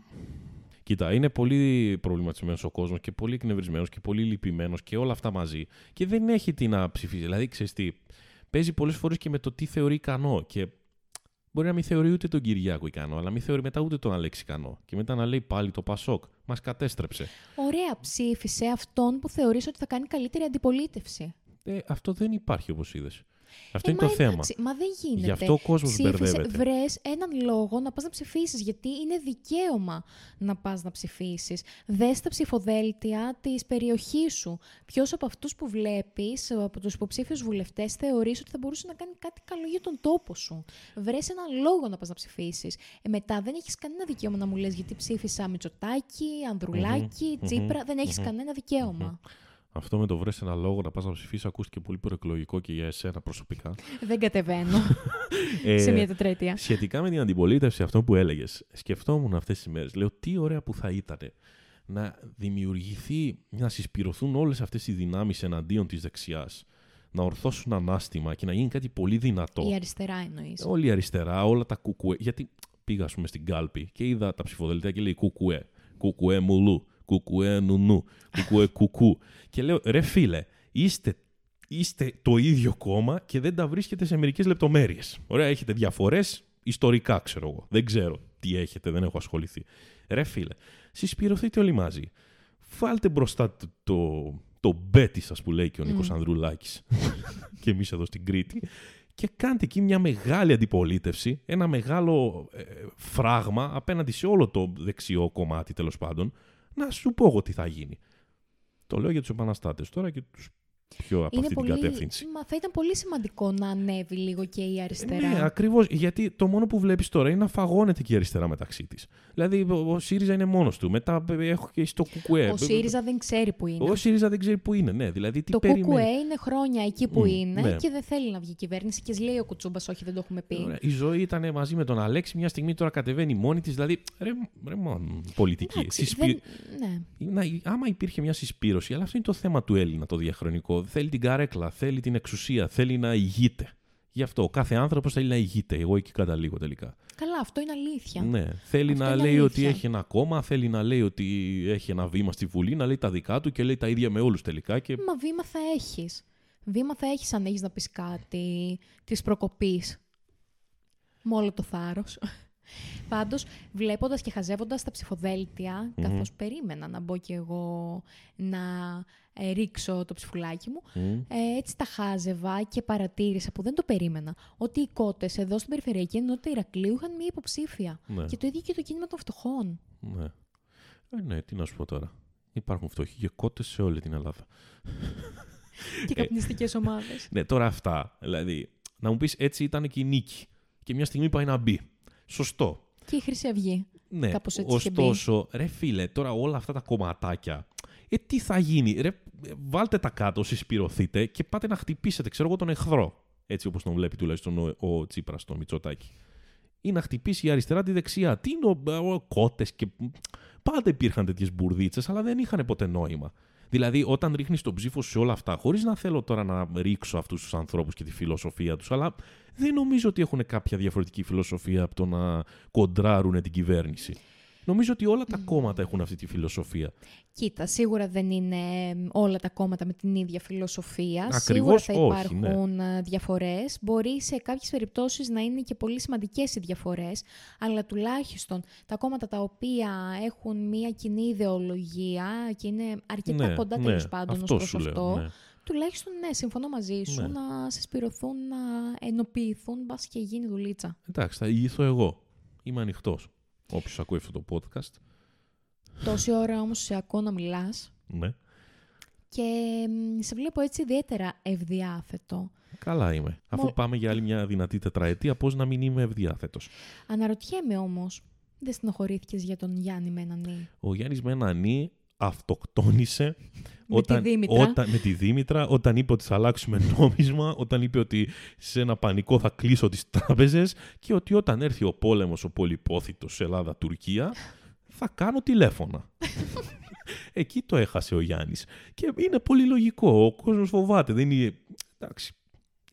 A: Κοίτα, είναι πολύ προβληματισμένος ο κόσμος και πολύ εκνευρισμένος και πολύ λυπημένος και όλα αυτά μαζί. Και δεν έχει τι να ψηφίσει. Δηλαδή, ξέρεις τι, παίζει πολλές φορές και με το τι θεωρεί ικανό. Και μπορεί να μην θεωρεί ούτε τον Κυριάκο ικανό, αλλά μην θεωρεί μετά ούτε τον Αλέξη ικανό. Και μετά να λέει πάλι το Πασόκ. Μας κατέστρεψε.
B: Ωραία, ψήφισε αυτόν που θεωρείς ότι θα κάνει καλύτερη αντιπολίτευση.
A: Ε, αυτό δεν υπάρχει όπως είδες. Αυτό
B: Ε,
A: είναι το
B: μα
A: θέμα.
B: εντάξει, Μα δεν γίνεται.
A: Γι' αυτό ο κόσμος
B: Ψήφισε,
A: μπερδεύεται.
B: Βρες έναν λόγο να πας να ψηφίσεις, γιατί είναι δικαίωμα να πας να ψηφίσεις. Δες τα ψηφοδέλτια της περιοχής σου. Ποιος από αυτούς που βλέπεις, από τους υποψήφιους βουλευτές, θεωρείς ότι θα μπορούσε να κάνει κάτι καλό για τον τόπο σου; Βρες έναν λόγο να πας να ψηφίσεις. Ε, μετά δεν έχεις κανένα δικαίωμα να μου λες γιατί ψήφισα Μητσοτάκη, Ανδρουλάκη, Τσίπρα. Δεν έχεις κανένα δικαίωμα.
A: Αυτό με το βρες ένα λόγο να πας να ψηφίσεις ακούστηκε πολύ προεκλογικό και για εσένα προσωπικά.
B: Δεν κατεβαίνω
A: Ε,
B: σε μια τετραετία.
A: Σχετικά με την αντιπολίτευση, αυτό που έλεγες, σκεφτόμουν αυτές τις μέρες. Λέω, τι ωραία που θα ήταν να δημιουργηθεί, να συσπηρωθούν όλες αυτές οι δυνάμεις εναντίον της δεξιάς. Να ορθώσουν ανάστημα και να γίνει κάτι πολύ δυνατό.
B: Η αριστερά εννοείς.
A: Όλη η αριστερά, όλα τα κουκουέ. Γιατί πήγα, ας πούμε, στην κάλπη και είδα τα ψηφοδελτία και λέει κουκουέ. Κουκουέ μουλού. Κουκουέ νουνού. Κουκουέ κουκού. και λέω, ρε φίλε, είστε, είστε το ίδιο κόμμα και δεν τα βρίσκετε σε μερικές λεπτομέρειες. Ωραία, έχετε διαφορές ιστορικά, ξέρω εγώ. Δεν ξέρω τι έχετε, δεν έχω ασχοληθεί. Ρε φίλε, συσπηρωθείτε όλοι μαζί. Βάλτε μπροστά το, το, το μπέτι σας που λέει και ο Νίκος Ανδρουλάκης και εμείς εδώ στην Κρήτη και κάντε εκεί μια μεγάλη αντιπολίτευση, ένα μεγάλο ε, φράγμα απέναντι σε όλο το δεξιό κομμάτι τέλος πάντων, να σου πω εγώ τι θα γίνει. Το λέω για τους επαναστάτες τώρα και τους πιο από αυτή την κατεύθυνση.
B: Μα θα ήταν πολύ σημαντικό να ανέβει λίγο και η αριστερά.
A: Ναι, ακριβώς. Γιατί το μόνο που βλέπεις τώρα είναι να φαγώνεται και η αριστερά μεταξύ της. Δηλαδή, ο, ο ΣΥΡΙΖΑ είναι μόνος του. Μετά ε, έχω και στο ΚΚΕ.
B: Ο ΣΥΡΙΖΑ δεν ξέρει που είναι.
A: Ο ΣΥΡΙΖΑ δεν ξέρει που είναι. Ναι, δηλαδή, τι
B: το
A: περιμένει.
B: ΚΚΕ είναι χρόνια εκεί που
A: Μμ,
B: είναι
A: ναι.
B: και δεν θέλει να βγει κυβέρνηση. Και λέει ο Κουτσούμπας, όχι, δεν το έχουμε πει.
A: Ωραία. Η ζωή ήταν μαζί με τον Αλέξη, μια στιγμή τώρα κατεβαίνει μόνη της. Δηλαδή, ρε, ρε μόνο, πολιτική.
B: Εντάξει,
A: Συσπη-
B: δεν- ναι.
A: Να, άμα υπήρχε μια συσπήρωση, αλλά αυτό είναι το θέμα του Έλληνα το διαχρονικό. Θέλει την καρέκλα, θέλει την εξουσία, θέλει να ηγείται. Γι' αυτό ο κάθε άνθρωπος θέλει να ηγείται. Εγώ εκεί καταλήγω τελικά.
B: Καλά, αυτό είναι αλήθεια.
A: Ναι. Θέλει
B: Αυτό
A: να
B: είναι
A: λέει
B: αλήθεια.
A: ότι έχει ένα κόμμα, θέλει να λέει ότι έχει ένα βήμα στη Βουλή, να λέει τα δικά του και λέει τα ίδια με όλους τελικά. Και...
B: Μα βήμα θα έχεις. Βήμα θα έχεις αν έχεις να πεις κάτι της προκοπής. Με όλο το θάρρος. Πάντως, βλέποντας και χαζεύοντας τα ψηφοδέλτια, καθώς περίμενα να μπω κι εγώ να ε, ρίξω το ψηφουλάκι μου,
A: Μμ.
B: ε, έτσι τα χάζευα και παρατήρησα που δεν το περίμενα, ότι οι κότες εδώ στην Περιφερειακή Ενότητα Ηρακλείου είχαν μία υποψήφια.
A: Ναι.
B: Και το ίδιο και το κίνημα των φτωχών.
A: Ναι. Ε, ναι, τι να σου πω τώρα. Υπάρχουν φτωχοί και κότες σε όλη την Ελλάδα.
B: και καπνιστικές ομάδες.
A: Ναι, τώρα αυτά. Δηλαδή, να μου πεις έτσι ήταν και η νίκη. Και μια στιγμή πάει να μπει. Σωστό.
B: και η Χρυσή Αυγή.
A: Ναι,
B: Κάπως έτσι είχε μπει.
A: ωστόσο, ρε φίλε, τώρα όλα αυτά τα κομματάκια. Ε, τι θα γίνει, ρε, ε, βάλτε τα κάτω, συσπηρωθείτε και πάτε να χτυπήσετε, ξέρω εγώ, τον εχθρό. Έτσι όπως τον βλέπει τουλάχιστον ο, ο Τσίπρας, τον Μητσοτάκη. Ή να χτυπήσει η αριστερά τη δεξιά. Τι είναι ο, ο κότες και... Πάντα υπήρχαν τέτοιες μπουρδίτσες, αλλά δεν είχαν ποτέ νόημα. Δηλαδή, όταν ρίχνεις τον ψήφο σου σε όλα αυτά, χωρίς να θέλω τώρα να ρίξω αυτούς τους ανθρώπους και τη φιλοσοφία τους, αλλά δεν νομίζω ότι έχουν κάποια διαφορετική φιλοσοφία από το να κοντράρουν την κυβέρνηση. Νομίζω ότι όλα τα κόμματα έχουν αυτή τη φιλοσοφία.
B: Κοίτα, σίγουρα δεν είναι εμ, όλα τα κόμματα με την ίδια φιλοσοφία.
A: Ακριβώς
B: σίγουρα θα
A: όχι, ναι.
B: υπάρχουν ε, διαφορές. Μπορεί σε κάποιες περιπτώσεις να είναι και πολύ σημαντικές οι διαφορές, αλλά τουλάχιστον τα κόμματα τα οποία έχουν μια κοινή ιδεολογία και είναι αρκετά
A: Ναι,
B: κοντά
A: ναι,
B: τέλος πάντων ως
A: αυτό
B: προς
A: σου λέω,
B: αυτό,
A: ναι.
B: τουλάχιστον ναι, συμφωνώ μαζί σου,
A: Ναι.
B: να συσπηρωθούν, να ενοποιηθούν, μπας και γίνει δουλίτσα.
A: Εντάξει, θα ηγηθώ εγώ. Είμαι ανοιχτός. Όποιος ακούει αυτό το podcast.
B: Τόση ώρα όμως σε ακούω να μιλάς
A: Ναι.
B: και εμ, σε βλέπω έτσι ιδιαίτερα ευδιάθετο.
A: Καλά είμαι. Αφού
B: Μο-
A: πάμε για άλλη μια δυνατή τετραετία, πώς να μην είμαι ευδιάθετος;
B: Αναρωτιέμαι όμως, δεν στενοχωρήθηκες για τον Γιάννη με έναν νι.
A: Ο Γιάννης με ένα νι αυτοκτόνησε
B: Με τη Δήμητρα.
A: Όταν, με τη Δήμητρα, όταν είπε ότι θα αλλάξουμε νόμισμα, όταν είπε ότι σε ένα πανικό θα κλείσω τις τράπεζες και ότι όταν έρθει ο πόλεμος ο πολυπόθητος Ελλάδα-Τουρκία θα κάνω τηλέφωνα. Εκεί το έχασε ο Γιάννης. Και είναι πολύ λογικό. Ο κόσμος φοβάται. Δεν είναι... Εντάξει,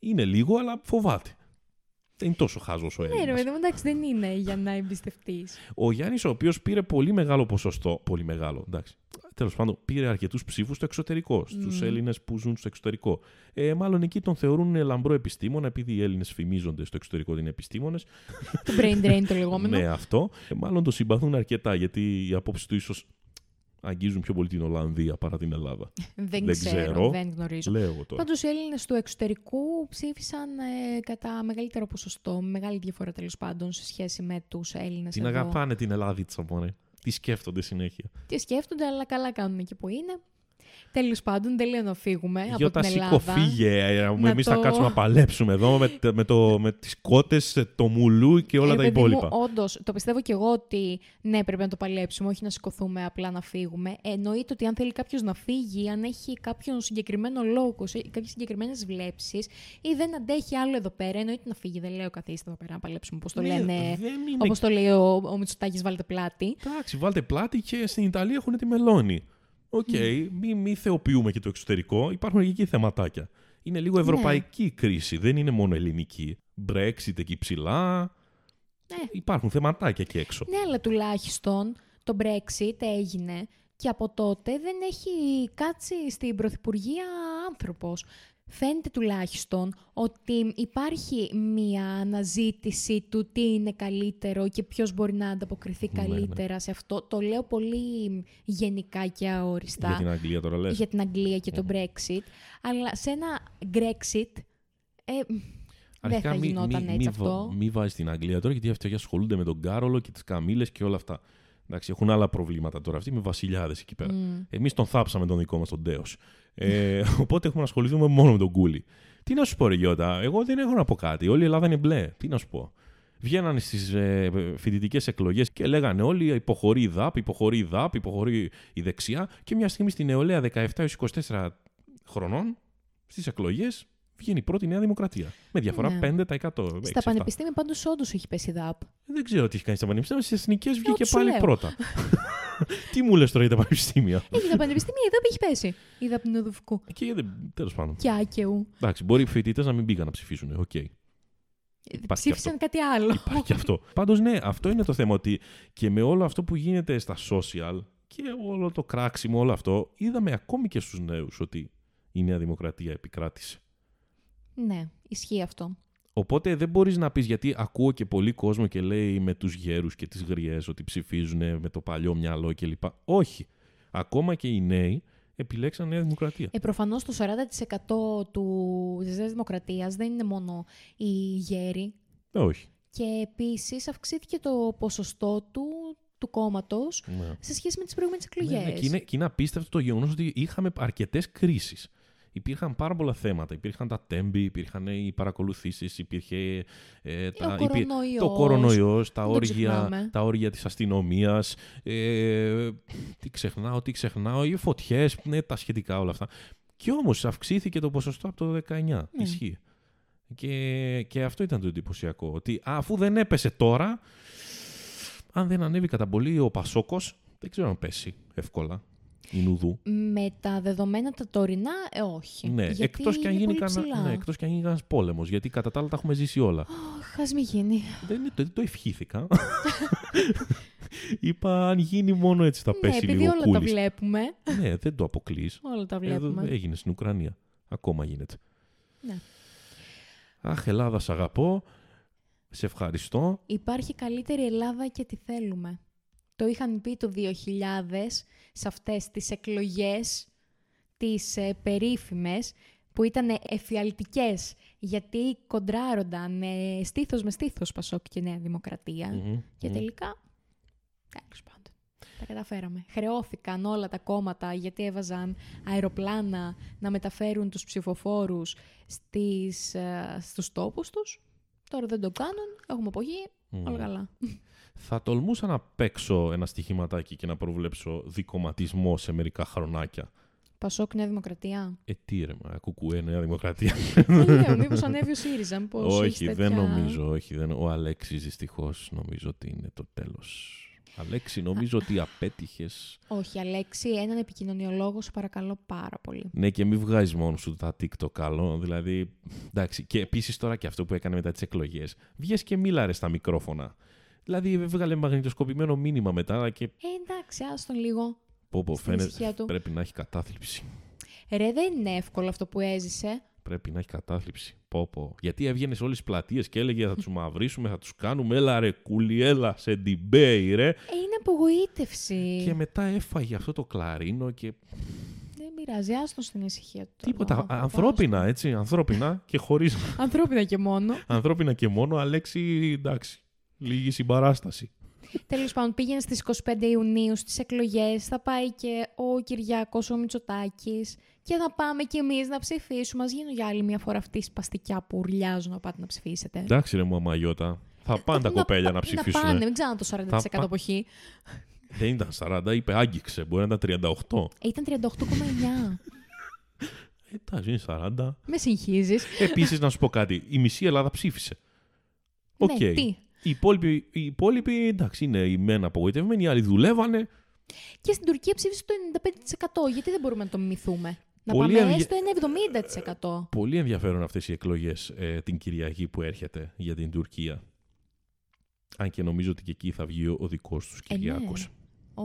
A: είναι λίγο, αλλά φοβάται. Δεν είναι τόσο χάζος ο
B: Ναι,
A: Έλληνας.
B: ρε παιδί μου, εντάξει, δεν είναι για να εμπιστευτείς.
A: Ο Γιάννης, ο οποίος πήρε πολύ μεγάλο ποσοστό. Πολύ μεγάλο, εντάξει. Τέλος πάντων, πήρε αρκετούς ψήφους στο εξωτερικό, στους
B: Μμμ.
A: Έλληνες που ζουν στο εξωτερικό. Ε, μάλλον εκεί τον θεωρούν λαμπρό επιστήμονα, επειδή οι Έλληνες φημίζονται στο εξωτερικό ότι είναι επιστήμονες.
B: το brain drain το λεγόμενο.
A: ναι, αυτό. Ε, μάλλον το συμπαθούν αρκετά, γιατί οι απόψει του ίσως αγγίζουν πιο πολύ την Ολλανδία παρά την Ελλάδα.
B: δεν,
A: δεν
B: ξέρω,
A: ξέρω.
B: δεν γνωρίζω.
A: Λέω εγώ τώρα.
B: Πάντως οι Έλληνες του εξωτερικού ψήφισαν ε, κατά μεγαλύτερο ποσοστό, με μεγάλη διαφορά τέλος πάντων σε σχέση με τους Έλληνες
A: Την
B: εδώ.
A: αγαπάνε την Ελλάδιτσα, μωρέ. Τι σκέφτονται συνέχεια.
B: Τι σκέφτονται, αλλά καλά κάνουν εκεί που είναι. Τέλος πάντων, δεν λέω να φύγουμε από
A: Γιώτα,
B: την Ελλάδα.
A: σήκω, φύγε.
B: Να
A: Εμείς θα
B: το-
A: κάτσουμε να παλέψουμε εδώ με, με, το, με τις κότες, το μουλού και όλα
B: Ε,
A: τα
B: παιδί
A: υπόλοιπα.
B: Μου, όντως, το πιστεύω και εγώ ότι ναι, πρέπει να το παλέψουμε, όχι να σηκωθούμε απλά να φύγουμε. Εννοείται ότι αν θέλει κάποιος να φύγει, αν έχει κάποιον συγκεκριμένο λόγο, κάποιες συγκεκριμένες βλέψεις ή δεν αντέχει άλλο εδώ πέρα, εννοείται να φύγει. Δεν λέω καθίστε εδώ πέρα να παλέψουμε, όπως το
A: Ναι,
B: λένε.
A: δεν είναι
B: Όπως το λέει ο, ο Μητσοτάκης, βάλτε πλάτη.
A: Εντάξει, βάλτε πλάτη και στην Ιταλία έχουν τη μελώνη. Οκ, μη, μη θεοποιούμε και το εξωτερικό. Υπάρχουν και εκεί θεματάκια. Είναι λίγο ευρωπαϊκή κρίση, δεν είναι μόνο ελληνική. Brexit εκεί ψηλά.
B: Ναι.
A: Υπάρχουν θεματάκια εκεί έξω.
B: Ναι, αλλά τουλάχιστον το Brexit έγινε και από τότε δεν έχει κάτσει στην Πρωθυπουργία άνθρωπος. Φαίνεται τουλάχιστον ότι υπάρχει μία αναζήτηση του τι είναι καλύτερο και ποιος μπορεί να ανταποκριθεί
A: Ναι, ναι.
B: καλύτερα σε αυτό. Το λέω πολύ γενικά και αόριστα
A: Για την Αγγλία τώρα λες.
B: για την Αγγλία και το Brexit. Αλλά σε ένα Grexit ε, δεν θα
A: μη-
B: γινόταν
A: μη,
B: έτσι
A: μη,
B: αυτό.
A: Μη βάζεις την Αγγλία τώρα, γιατί αυτοί ασχολούνται με τον Κάρολο και τις Καμίλε και όλα αυτά. Εντάξει, έχουν άλλα προβλήματα τώρα αυτοί με βασιλιάδες εκεί πέρα.
B: Μμ.
A: Εμείς τον θάψαμε τον δικό μας τον Ντέο. Ε, οπότε έχουμε να ασχοληθούμε μόνο με τον Κούλι. Τι να σου πω, Ρε Γιώτα, εγώ δεν έχω να πω κάτι. Όλη η Ελλάδα είναι μπλε. Τι να σου πω. Βγαίνανε στις ε, φοιτητικές εκλογές και λέγανε όλοι υποχωρεί η ΔΑΠ, υποχωρεί η ΔΑΠ, υποχωρεί η δεξιά. Και μια στιγμή στην νεολαία 17-24 χρονών στις εκλογές βγαίνει η πρώτη Νέα Δημοκρατία. Με διαφορά
B: Ναι.
A: 5%.
B: Στα πανεπιστήμια πάντως όντως έχει πέσει ΔΑΠ.
A: Δεν ξέρω τι έχει κάνει στα πανεπιστήμια. Στις εθνικές βγήκε
B: ό,τι σου
A: πάλι
B: λέω.
A: πρώτα. τι μου λες τώρα για τα πανεπιστήμια;
B: Έχει τα πανεπιστήμια, η ΔΑΠ έχει πέσει. Η ΔΑΠ του Νοδουφικού.
A: και τέλος πάντων.
B: Και Άκαιου.
A: Εντάξει, μπορεί οι φοιτητές να μην πήγαν να ψηφίσουν. Οκ. Υπάρχει
B: Ψήφισαν κάτι άλλο.
A: Υπάρχει και αυτό. Πάντως, ναι, αυτό είναι το θέμα. Ότι και με όλο αυτό που γίνεται στα social και όλο το κράξιμο, όλο αυτό, είδαμε ακόμη και στους νέους ότι η Νέα Δημοκρατία επικράτησε.
B: Ναι, ισχύει αυτό.
A: Οπότε δεν μπορείς να πεις, γιατί ακούω και πολύ κόσμο και λέει με τους γέρους και τις γριές ότι ψηφίζουν με το παλιό μυαλό κλπ. Όχι. Ακόμα και οι νέοι επιλέξαν Νέα Δημοκρατία.
B: Ε, προφανώς το 40% του, της Νέας Δημοκρατίας δεν είναι μόνο οι γέροι.
A: Ε, όχι.
B: Και επίσης αυξήθηκε το ποσοστό του, του κόμματος
A: Ναι.
B: σε σχέση με τις προηγούμενες
A: Ναι,
B: εκλογές.
A: ναι, και, είναι, και είναι απίστευτο το γεγονός ότι είχαμε αρκετές κρίσεις. Υπήρχαν πάρα πολλά θέματα. Υπήρχαν τα τέμπη, υπήρχαν οι παρακολουθήσεις, υπήρχε ε, τα, υπή-
B: κορονοϊός.
A: το κορονοϊός, τα
B: Δεν το
A: όργια,
B: ξεχνάμε.
A: τα όργια της αστυνομίας, ε, τι ξεχνάω, τι ξεχνάω, οι φωτιές, ναι, τα σχετικά όλα αυτά. Και όμως αυξήθηκε το ποσοστό από το 19.
B: Ναι.
A: Ισχύει. Και, και αυτό ήταν το εντυπωσιακό. Ότι α, αφού δεν έπεσε τώρα, αν δεν ανέβει κατά πολύ ο Πασόκος, δεν ξέρω αν πέσει εύκολα. Η Νουδού.
B: Με τα δεδομένα τα τωρινά, ε, όχι.
A: Ναι,
B: Γιατί
A: εκτός και αν
B: είναι
A: γίνει
B: πολύ
A: κανένα
B: ψηλά.
A: ναι, εκτός και αν γίνει κανένας πόλεμος, γιατί κατά τα άλλα τα έχουμε ζήσει όλα.
B: Αχ, ας μην γίνει.
A: δεν, είναι- δεν το ευχήθηκα. Είπα αν γίνει μόνο έτσι θα
B: ναι,
A: πέσει
B: επειδή
A: λίγο
B: όλα τα
A: κούλης.
B: βλέπουμε.
A: ναι, δεν το αποκλείς.
B: Όλα τα
A: Εδώ
B: βλέπουμε.
A: έγινε στην Ουκρανία. Ακόμα γίνεται.
B: Ναι.
A: Αχ, Ελλάδα, σ' αγαπώ. Σε ευχαριστώ.
B: Υπάρχει καλύτερη Ελλάδα και τη θέλουμε. Το είχαν πει το 2000 σε αυτές τις εκλογές, τις ε, περίφημες, που ήταν εφιαλτικές, γιατί κοντράρονταν ε, στήθος με στήθος Πασόκ και Νέα Δημοκρατία.
A: Μμμ,
B: Και
A: μμμ.
B: τελικά, τέλος πάντων, τα καταφέραμε. Χρεώθηκαν όλα τα κόμματα γιατί έβαζαν αεροπλάνα να μεταφέρουν τους ψηφοφόρους στις, ε, στους τόπους τους. Τώρα δεν το κάνουν, έχουμε απογεί,
A: Μμ.
B: όλα καλά.
A: Θα τολμούσα να παίξω ένα στοιχηματάκι και να προβλέψω δικοματισμό σε μερικά χρονάκια.
B: Πασόκ Νέα Δημοκρατία.
A: Ε, τι ρε, μα, κουκουέ, Νέα Δημοκρατία.
B: δεν λέω, μήπως ανέβει ο ΣΥΡΙΖΑ, μήπως
A: όχι,
B: έχεις
A: δεν
B: τέτοια-
A: νομίζω. Όχι, δεν... Ο Αλέξης δυστυχώς νομίζω ότι είναι το τέλος. Αλέξη, νομίζω ότι απέτυχες.
B: Όχι, Αλέξη, έναν επικοινωνιολόγο σου παρακαλώ πάρα πολύ.
A: Ναι, και μην βγάζεις μόνος σου τα TikTok καλό. Δηλαδή, εντάξει. Και επίσης τώρα και αυτό που έκανε μετά τις εκλογές. Βγες και μίλαρες στα μικρόφωνα. Δηλαδή, βγάλε μαγνητοσκοπημένο μήνυμα μετά και.
B: Ε, εντάξει, άστον λίγο.
A: Πω, πω,
B: Στην
A: φαίνεται.
B: ησυχία του.
A: Πρέπει να έχει κατάθλιψη.
B: Ρε, δεν είναι εύκολο αυτό που έζησε.
A: Πρέπει να έχει κατάθλιψη. Πω, πω. Γιατί έβγαινε σε όλες τις πλατείες και έλεγε Θα τους μαυρίσουμε, θα τους κάνουμε. Έλα ρε, κούλι, έλα σε debate, ρε.
B: Ε, είναι απογοήτευση.
A: Και μετά έφαγε αυτό το κλαρίνο και
B: Δεν πειράζει, άστον στην ησυχία του.
A: τίποτα.
B: Άστον.
A: Α- ανθρώπινα, έτσι. Ανθρώπινα και χωρί.
B: Ανθρώπινα και μόνο.
A: ανθρώπινα και μόνο. Αλέξη, εντάξει. Λίγη συμπαράσταση.
B: Τέλος πάντων, πήγαινε στις 25 Ιουνίου στις εκλογές. Θα πάει και ο Κυριάκος ο Μητσοτάκης. Και θα πάμε κι εμείς να ψηφίσουμε. Α γίνω για άλλη μια φορά αυτή η σπαστικιά που ουρλιάζουν να πάτε να ψηφίσετε.
A: Εντάξει, ρε μου, αμαγιώτα. Θα πάνε τα κοπέλια να ψηφίσουν.
B: Να πάνε, μην ξέρω το 40%
A: Θα πά-
B: από χ.
A: Δεν ήταν 40, είπε άγγιξε. Μπορεί να ήταν 38.
B: Ε, Ήταν 38,9.
A: Ε, Εντάξει, είναι 40.
B: Με συγχύζεις.
A: Επίσης, να σου πω κάτι. Η μισή Ελλάδα ψήφισε. Οκ.
B: Ναι, τι;
A: Οι υπόλοιποι, οι υπόλοιποι, εντάξει, είναι οι μεν απογοητευμένοι, οι άλλοι δουλεύανε.
B: Και στην Τουρκία ψήφισε το 95%. Γιατί δεν μπορούμε να το μιμηθούμε. Να
A: Πολύ
B: πάμε
A: ενδια-
B: έστω ένα 70%.
A: Πολύ ενδιαφέρον αυτές οι εκλογές ε, την Κυριακή που έρχεται για την Τουρκία. Αν και νομίζω ότι και εκεί θα βγει ο, ο δικός τους
B: Ε, ναι.
A: Κυριάκος.
B: Ο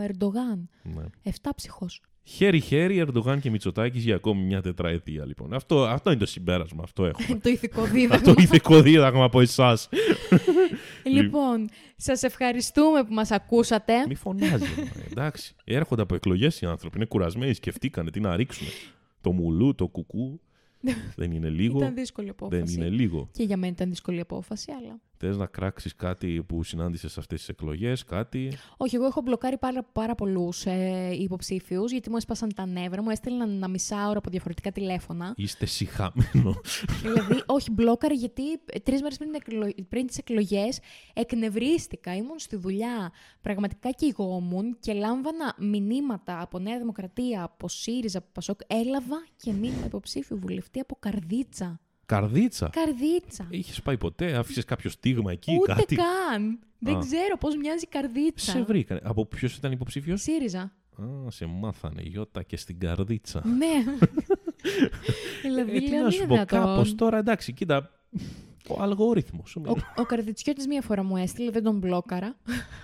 B: Ερντογάν.
A: Ναι.
B: Εφτάψυχος.
A: Χέρι-χέρι, Ερντογάν και Μητσοτάκης για ακόμη μια τετραετία λοιπόν. Αυτό, αυτό είναι το συμπέρασμα, αυτό έχουμε.
B: το ηθικό δίδαγμα.
A: αυτό ηθικό δίδαγμα από εσάς.
B: Λοιπόν, σας ευχαριστούμε που μας ακούσατε.
A: Μη φωνάζει. μωρέ, εντάξει. Έρχονται από εκλογές οι άνθρωποι. Είναι κουρασμένοι, σκεφτήκανε τι να ρίξουν. Το μουλού, το κουκού. δεν είναι λίγο.
B: Ήταν δύσκολη απόφαση.
A: Δεν είναι λίγο.
B: Και για μένα ήταν δύσκολη απόφαση, αλλά.
A: Θες να κράξεις κάτι που συνάντησες σε αυτές τις εκλογές, κάτι;
B: Όχι, εγώ έχω μπλοκάρει πάρα, πάρα πολλούς ε, υποψήφιους, γιατί μου έσπασαν τα νεύρα, μου έστειλαν ένα μισάωρο από διαφορετικά τηλέφωνα.
A: Είστε συχαμένο.
B: δηλαδή, όχι, μπλόκαρε γιατί τρεις μέρες πριν, εκλο... πριν τις εκλογές εκνευρίστηκα. Ήμουν στη δουλειά. Πραγματικά και ηγόμουν και λάμβανα μηνύματα από Νέα Δημοκρατία, από ΣΥΡΙΖΑ, από Πασόκ. Έλαβα και μήνυμα υποψήφιου βουλευτή από Καρδίτσα.
A: Καρδίτσα.
B: Καρδίτσα.
A: Είχες πάει ποτέ, άφησες κάποιο στίγμα εκεί,
B: Ούτε
A: κάτι;
B: καν. Δεν
A: Α.
B: ξέρω πώς μοιάζει η καρδίτσα.
A: Σε βρήκανε. Από ποιος ήταν υποψήφιος;
B: ΣΥΡΙΖΑ.
A: Α, σε μάθανε. Γιώτα και στην καρδίτσα.
B: Ναι. δηλαδή,
A: Ε, τι
B: λέω,
A: να
B: «Δεν
A: σου
B: είναι
A: πω,
B: δυνατόν».
A: κάπως τώρα εντάξει, κοίτα. Ο αλγόριθμος.
B: Ο, ο Καρδιτσιώτης μία φορά μου έστειλε, δεν τον μπλόκαρα.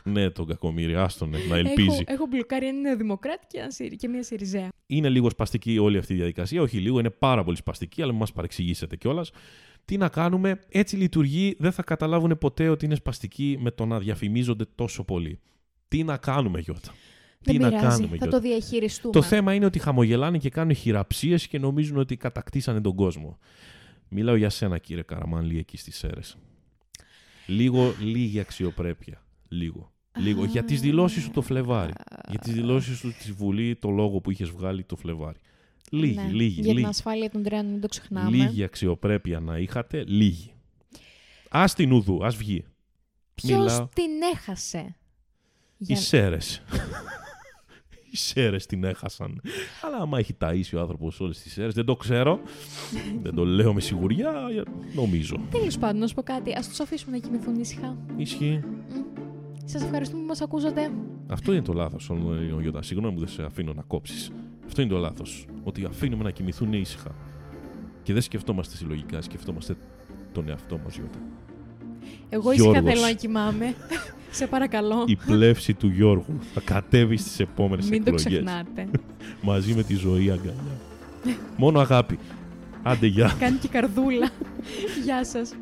A: ναι, τον κακομίρι, άστον να
B: Έχω,
A: ελπίζει.
B: έχω μπλοκάρει έναν Νεοδημοκράτη και, ένα Συρι- και μία Σιριζέα.
A: Είναι λίγο σπαστική όλη αυτή η διαδικασία. Όχι λίγο, είναι πάρα πολύ σπαστική, αλλά μην μας παρεξηγήσετε κιόλας. Τι να κάνουμε, έτσι λειτουργεί, δεν θα καταλάβουν ποτέ ότι είναι σπαστική με το να διαφημίζονται τόσο πολύ. Τι να κάνουμε, Γιώτα;
B: Δεν
A: Τι να
B: πειράζει,
A: κάνουμε,
B: θα
A: Γιώτα;
B: το διαχειριστούμε.
A: Το θέμα είναι ότι χαμογελάνε και κάνουν χειραψίες και νομίζουν ότι κατακτήσανε τον κόσμο. Μιλάω για σένα, κύριε Καραμάνλη, εκεί στις ΣΕΡΕΣ. Λίγο, λίγη αξιοπρέπεια. Λίγο. Λίγο. για τις δηλώσεις σου το Φλεβάρι. Για τις δηλώσεις σου στη Βουλή, το λόγο που είχες βγάλει το Φλεβάρι. Λίγη,
B: Ναι,
A: λίγη,
B: Για
A: λίγη.
B: την ασφάλεια των τρένων, μην το ξεχνάμε.
A: Λίγη αξιοπρέπεια να είχατε, λίγη. Α την ουδού, ας βγει.
B: Ποιος
A: Μιλάω.
B: την έχασε;
A: Οι
B: Για...
A: Σέρες. Οι Σέρες την έχασαν. Αλλά άμα έχει ταΐσει ο άνθρωπος όλες τις Σέρες, δεν το ξέρω. δεν το λέω με σιγουριά, νομίζω.
B: Τέλος πάντων, να σου πω κάτι. Α τους αφήσουμε να κοιμηθούν ήσυχα.
A: Ισχύει.
B: Σας ευχαριστούμε που μας ακούσατε.
A: Αυτό είναι το λάθος, ο Γιώτα. Συγγνώμη που δεν σε αφήνω να κόψεις. Αυτό είναι το λάθος. Ότι αφήνουμε να κοιμηθούν ήσυχα. Και δεν σκεφτόμαστε συλλογικά, σκεφτόμαστε τον εαυτό μας, Γιώτα.
B: Εγώ ήσυχα
A: Γιώργος.
B: θέλω να κοιμάμαι. Σε παρακαλώ.
A: Η πλεύση του Γιώργου θα κατέβει στις επόμενες
B: Μην το
A: εκλογές.
B: ξεχνάτε.
A: Μαζί με τη ζωή αγκαλιά. Μόνο αγάπη. Άντε, γεια.
B: Κάνει και καρδούλα. Γεια σας.